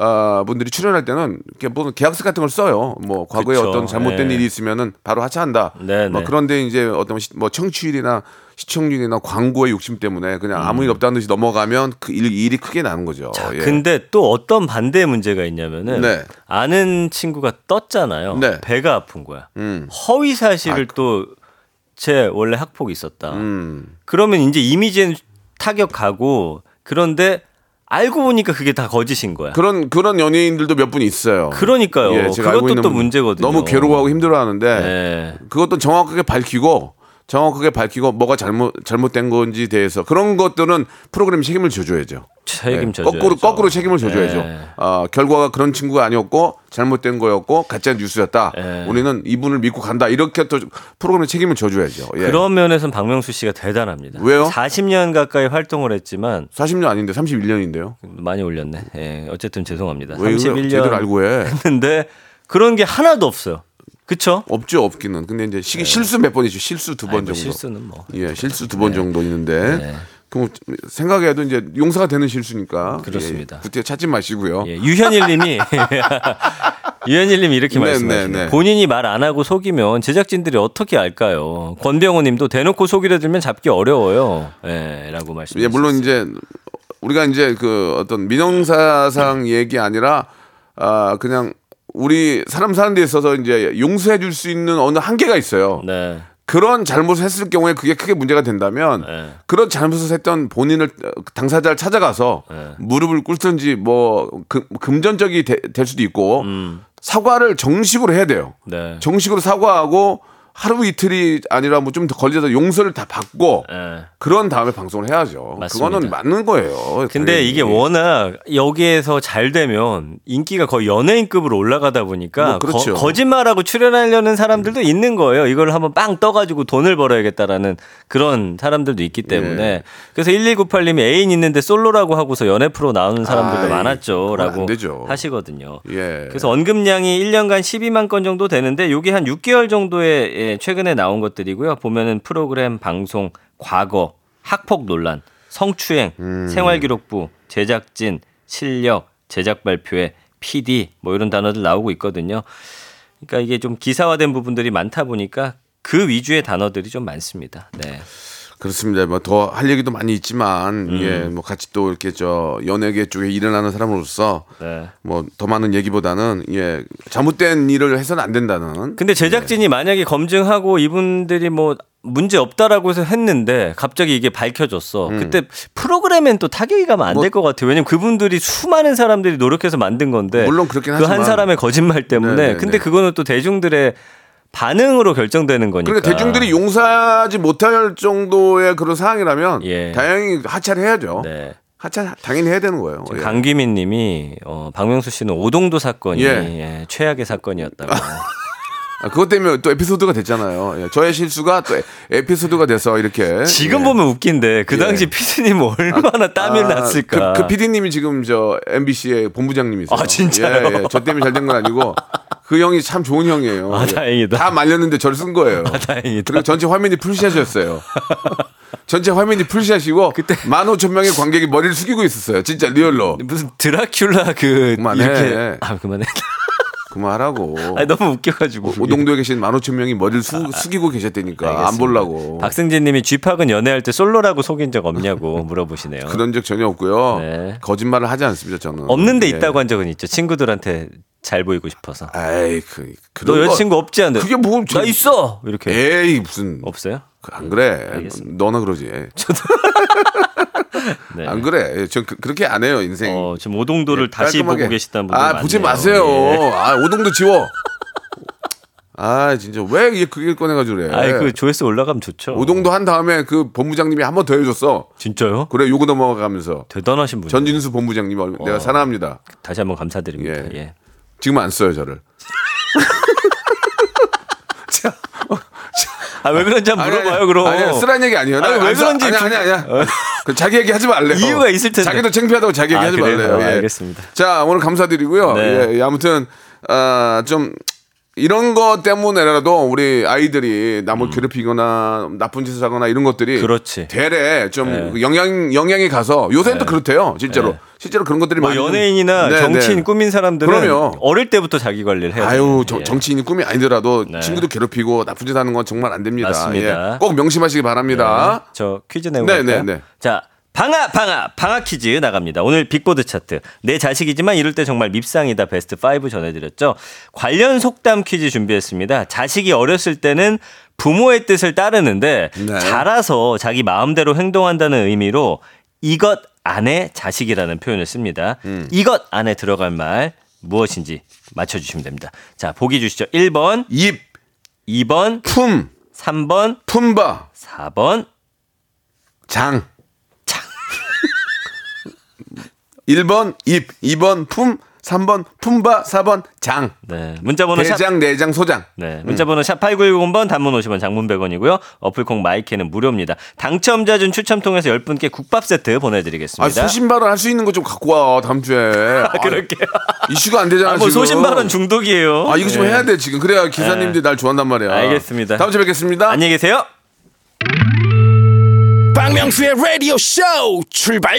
아, 분들이 출연할 때는 이렇게 뭐 계약서 같은 걸 써요. 뭐 과거에 그쵸. 어떤 잘못된 네. 일이 있으면은 바로 하차한다. 네, 뭐 네. 그런데 이제 어떤 시- 뭐 청취율이나 시청률이나 광고의 욕심 때문에 그냥 아무 일 없다는 듯이 넘어가면 그 일, 일이 크게 나는 거죠. 음. 자, 예. 근데 또 어떤 반대의 문제가 있냐면은 네. 아는 친구가 떴잖아요. 네. 배가 아픈 거야. 음. 허위 사실을 또제 원래 학폭이 있었다. 음. 그러면 이제 이미지엔 타격 가고 그런데 알고 보니까 그게 다 거짓인 거야. 그런 그런 연예인들도 몇 분 있어요. 그러니까요. 예, 그것도 또 분. 문제거든요. 너무 괴로워하고 힘들어하는데 네. 그것도 정확하게 밝히고 정확하게 밝히고 뭐가 잘못 잘못된 건지 대해서 그런 것들은 프로그램 책임을 져줘야죠. 책임져. 예, 거꾸로 거꾸로 책임을 져줘야죠. 네. 아, 결과가 그런 친구가 아니었고 잘못된 거였고 가짜 뉴스였다. 네. 우리는 이분을 믿고 간다. 이렇게 또 프로그램 책임을 져줘야죠. 예. 그런 면에서는 박명수 씨가 대단합니다. 왜요? 40년 가까이 활동을 했지만 40년 아닌데 31년인데요. 많이 올렸네. 예, 어쨌든 죄송합니다. 왜 이거 31년 제대로 알고 해? 했는데 그런 게 하나도 없어요. 그쵸? 없죠, 없기는. 근데 이제 시, 실수 몇 번이죠. 실수 두번 아니, 뭐 정도. 실수는 뭐. 예, 실수 두 번 정도 있는데 네. 그럼 생각해도 이제 용서가 되는 실수니까 그렇습니다. 예, 그때 찾지 마시고요. 예, 유현일님이 유현일님이 이렇게 네, 말씀하시네요. 네, 네. 본인이 말 안 하고 속이면 제작진들이 어떻게 알까요? 권병호님도 대놓고 속이려 들면 잡기 어려워요. 예,라고 말씀. 예, 물론 이제 우리가 이제 그 어떤 민영사상 얘기 아니라 아 그냥 우리 사람 사는 데 있어서 이제 용서해 줄 수 있는 어느 한계가 있어요. 네. 그런 잘못을 했을 경우에 그게 크게 문제가 된다면 네. 그런 잘못을 했던 본인을 어, 당사자를 찾아가서 네. 무릎을 꿇든지 뭐 금, 금전적이 되- 될 수도 있고 음. 사과를 정식으로 해야 돼요. 네. 정식으로 사과하고 하루 이틀이 아니라 뭐 좀 더 걸려서 용서를 다 받고 예. 그런 다음에 방송을 해야죠. 맞습니다. 그거는 맞는 거예요. 근데 당연히. 이게 워낙 여기에서 잘 되면 인기가 거의 연예인급으로 올라가다 보니까 뭐 그렇죠. 거, 짓말하고 출연하려는 사람들도 있는 거예요. 이걸 한번 빵 떠가지고 돈을 벌어야겠다라는 그런 사람들도 있기 때문에 예. 그래서 1198님이 애인 있는데 솔로라고 하고서 연애 프로 나오는 사람들도 아이, 많았죠라고. 하시거든요. 예. 그래서 언급량이 1년간 12만 건 정도 되는데 요게 한 6개월 정도에 예, 최근에 나온 것들이고요. 보면은 프로그램, 방송, 과거, 학폭 논란, 성추행, 음. 생활기록부, 제작진, 실력, 제작 발표회, PD 뭐 이런 단어들 나오고 있거든요. 그러니까 이게 좀 기사화된 부분들이 많다 보니까 그 위주의 단어들이 좀 많습니다. 네. 그렇습니다. 뭐 더 할 얘기도 많이 있지만 음. 예, 뭐 같이 또 이렇게 저 연예계 쪽에 일어나는 사람으로서 네. 뭐더 많은 얘기보다는 예 잘못된 일을 해서는 안 된다는 근데 제작진이 만약에 검증하고 이분들이 뭐 문제 없다라고 해서 했는데 갑자기 이게 밝혀졌어. 그때 프로그램엔 또 타격이 가면 안될 음. 뭐- 것 같아요. 왜냐면 그분들이 수많은 사람들이 노력해서 만든 건데 물론 그렇긴 그한 하지만. 사람의 거짓말 때문에 네, 네, 근데 네. 그거는 또 대중들의 반응으로 결정되는 거니까. 그러니까 대중들이 용서하지 못할 정도의 그런 상황이라면 예. 다행히 하차를 해야죠. 네. 하차 당연히 해야 되는 거예요. 예. 강기민 님이 어, 박명수 씨는 오동도 사건이 예. 예, 최악의 사건이었다고. 아, 그것 때문에 또 에피소드가 됐잖아요. 예, 저의 실수가 또 에- 에피소드가 돼서 이렇게 지금 예. 보면 웃긴데 그 예. 당시 피디님 얼마나 땀이 아, 났을까. 그, 그 PD님이 지금 저 MBC의 본부장님이세요. 아, 진짜요? 예, 예. 저 때문에 잘 된 건 아니고 그 형이 참 좋은 형이에요. 아, 예. 다행이다. 다 말렸는데 저를 쓴 거예요. 아, 다행이다. 그리고 전체 화면이 풀샷이었어요. 전체 화면이 풀샷이고 그때 15,000명의 관객이 머리를 숙이고 있었어요. 진짜 리얼로. 무슨 드라큘라 그 그만해. 이렇게 아 그만해. 그만하라고. 아니 너무 웃겨가지고. 오동도에 계신 15,000명이 머리를 수, 숙이고 계셨다니까. 안 알겠습니다. 보려고. 박승진님이 쥐팍은 연애할 때 솔로라고 속인 적 없냐고 물어보시네요. 그런 적 전혀 없고요. 네. 거짓말을 하지 않습니다, 저는. 없는데 예. 있다고 한 적은 있죠. 친구들한테 잘 보이고 싶어서. 에이, 그, 너 여자친구 없지 않는데. 그게 뭐. 나 있어 이렇게. 에이, 무슨. 없어요? 그- 안 그래. 알겠습니다. 너나 그러지. 네. 안 그래. 전 그, 렇게 안 해요, 인생. 어, 지금 오동도를 다시 깔끔하게. 보고 계시다는 분들 아, 많네요. 보지 마세요. 예. 아, 오동도 지워. 아 진짜 왜 이게 그게 꺼내가지고 그래? 아이 그 조회수 올라가면 좋죠. 오동도 한 다음에 그 본부장님이 한 번 더 해줬어. 진짜요? 그래 요거 넘어가면서 대단하신 분. 전진수 본부장님 얼- 내가 사랑합니다. 다시 한번 감사드립니다. 예. 예. 지금 안 써요 저를. 자, 아 왜 그런지 한번 아니, 아니, 물어봐요 그럼. 아니야 쓰란 얘기 아니에요. 아니, 나왜안 써- 그런지 아니 아니 아니야. 그 자기 얘기 하지 말래요. 이유가 있을 텐데. 자기도 창피하다고 자기 얘기 아, 하지 그래요? 말래요. 예. 알겠습니다. 자 오늘 감사드리고요. 네. 예, 예, 아무튼 아, 좀 이런 것 때문에라도 우리 아이들이 남을 괴롭히거나 나쁜 짓을 하거나 이런 것들이 음. 그렇지. 대래 좀 네. 영향 영향이 가서 요새는 또 그렇대요. 실제로 네. 실제로 그런 것들이 뭐 많이 좀- 연예인이나 네, 정치인 네. 꾸민 사람들은 그럼요. 어릴 때부터 자기 관리를 해야 아유. 정- 예. 정치인이 꿈이 아니더라도 네. 친구도 괴롭히고 나쁜 짓 하는 건 정말 안 됩니다. 맞습니다. 예. 꼭 명심하시기 바랍니다. 네, 저 퀴즈 내고 네, 갈까요? 네, 네. 자, 방아 방아 방아 퀴즈 나갑니다. 오늘 빅보드 차트. 내 자식이지만 이럴 때 정말 밉상이다 베스트 5 전해드렸죠. 관련 속담 퀴즈 준비했습니다. 자식이 어렸을 때는 부모의 뜻을 따르는데 네. 자라서 자기 마음대로 행동한다는 의미로 이것 안에 자식이라는 표현을 씁니다. 음. 이것 안에 들어갈 말 무엇인지 맞춰주시면 됩니다. 자, 보기 주시죠. 1번, 입, 2번, 품, 3번, 품바, 4번, 장. 1번 입, 2번 품, 3번 품바, 4번 장. 네. 문자번호 샵. 대장, 내장, 소장. 네. 문자번호 샵 8910번 단문 50원 장문 100원이고요. 어플콩 마이크는 무료입니다. 당첨자 중 추첨 통해서 10분께 국밥 세트 아, 보내드리겠습니다. 소신발언 할 수 있는 거 좀 갖고 와, 다음 주에. 아, 그럴게요. 이슈가 안 되잖아, 아, 뭐 지금. 소신발언 중독이에요. 아, 이거 좀 네. 해야 돼, 지금. 그래야 기사님들이 날 좋아한단 말이야. 알겠습니다. 다음 주에 뵙겠습니다. 안녕히 계세요. 박명수의 라디오 쇼 출발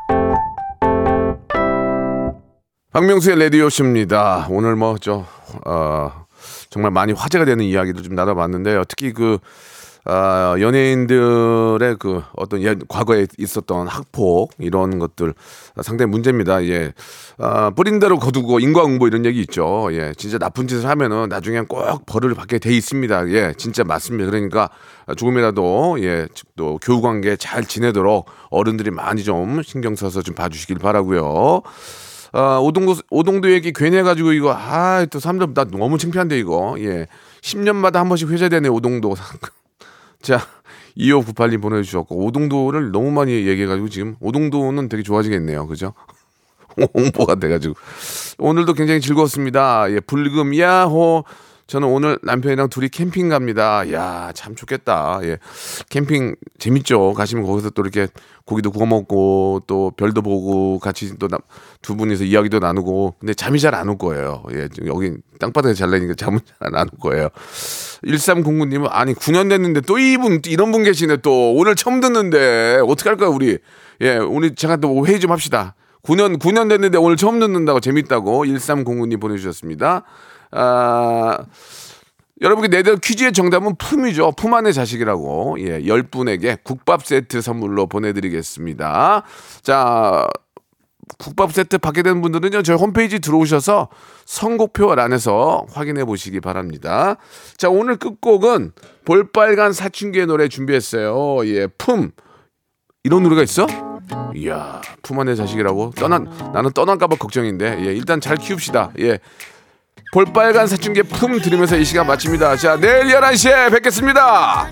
박명수의 라디오 쇼입니다. 오늘 뭐 저 어, 정말 많이 화제가 되는 이야기도 좀 나눠봤는데요. 특히 그 아, 연예인들의 그 어떤 예- 과거에 있었던 학폭 이런 것들 상당히 문제입니다. 예. 아, 뿌린 대로 거두고 인과응보 이런 얘기 있죠. 예. 진짜 나쁜 짓을 하면은 나중엔 꼭 벌을 받게 돼 있습니다. 예. 진짜 맞습니다. 그러니까 조금이라도 예, 또 교우 관계 잘 지내도록 어른들이 많이 좀 신경 써서 좀 봐주시길 바라고요. 아, 오동도 오동도 얘기 괜히 해가지고 이거 아 또 사람들 나 너무 창피한데 이거. 예. 10년마다 한 번씩 회자되네 오동도 자 2598님 보내주셨고 오동도를 너무 많이 얘기해가지고 지금 오동도는 되게 좋아지겠네요. 그죠? 홍보가 돼가지고. 오늘도 굉장히 즐거웠습니다. 예 불금 야호 저는 오늘 남편이랑 둘이 캠핑 갑니다. 야, 참 좋겠다. 예. 캠핑 재밌죠. 가시면 거기서 또 이렇게 고기도 구워 먹고 또 별도 보고 같이 또 두 분이서 이야기도 나누고 근데 잠이 잘 안 올 거예요. 예. 여기 땅바닥에 잘 내니까 잠은 잘 안 올 거예요. 1309 님은 아니 9년 됐는데 또 이분 이런 분 계시네 또 오늘 처음 듣는데 어떻게 할까요 우리 예 우리 제가 또 회의 좀 합시다 9년 9년 됐는데 오늘 처음 듣는다고 재밌다고 1309님 보내 주셨습니다 아 여러분께 내드린 퀴즈의 정답은 품이죠. 품 안의 자식이라고. 예, 10분에게 국밥 세트 선물로 보내드리겠습니다. 자, 국밥 세트 받게 된 분들은요, 저희 홈페이지 들어오셔서 선곡표란에서 확인해 보시기 바랍니다. 자, 오늘 끝곡은 볼빨간 사춘기의 노래 준비했어요. 예, 품. 이런 노래가 있어? 이야, 품 안의 자식이라고? 떠난, 나는 떠날까봐 걱정인데, 예, 일단 잘 키웁시다. 예. 볼빨간 사춘기 품 들으면서 이 시간 마칩니다. 자, 내일 11시에 뵙겠습니다.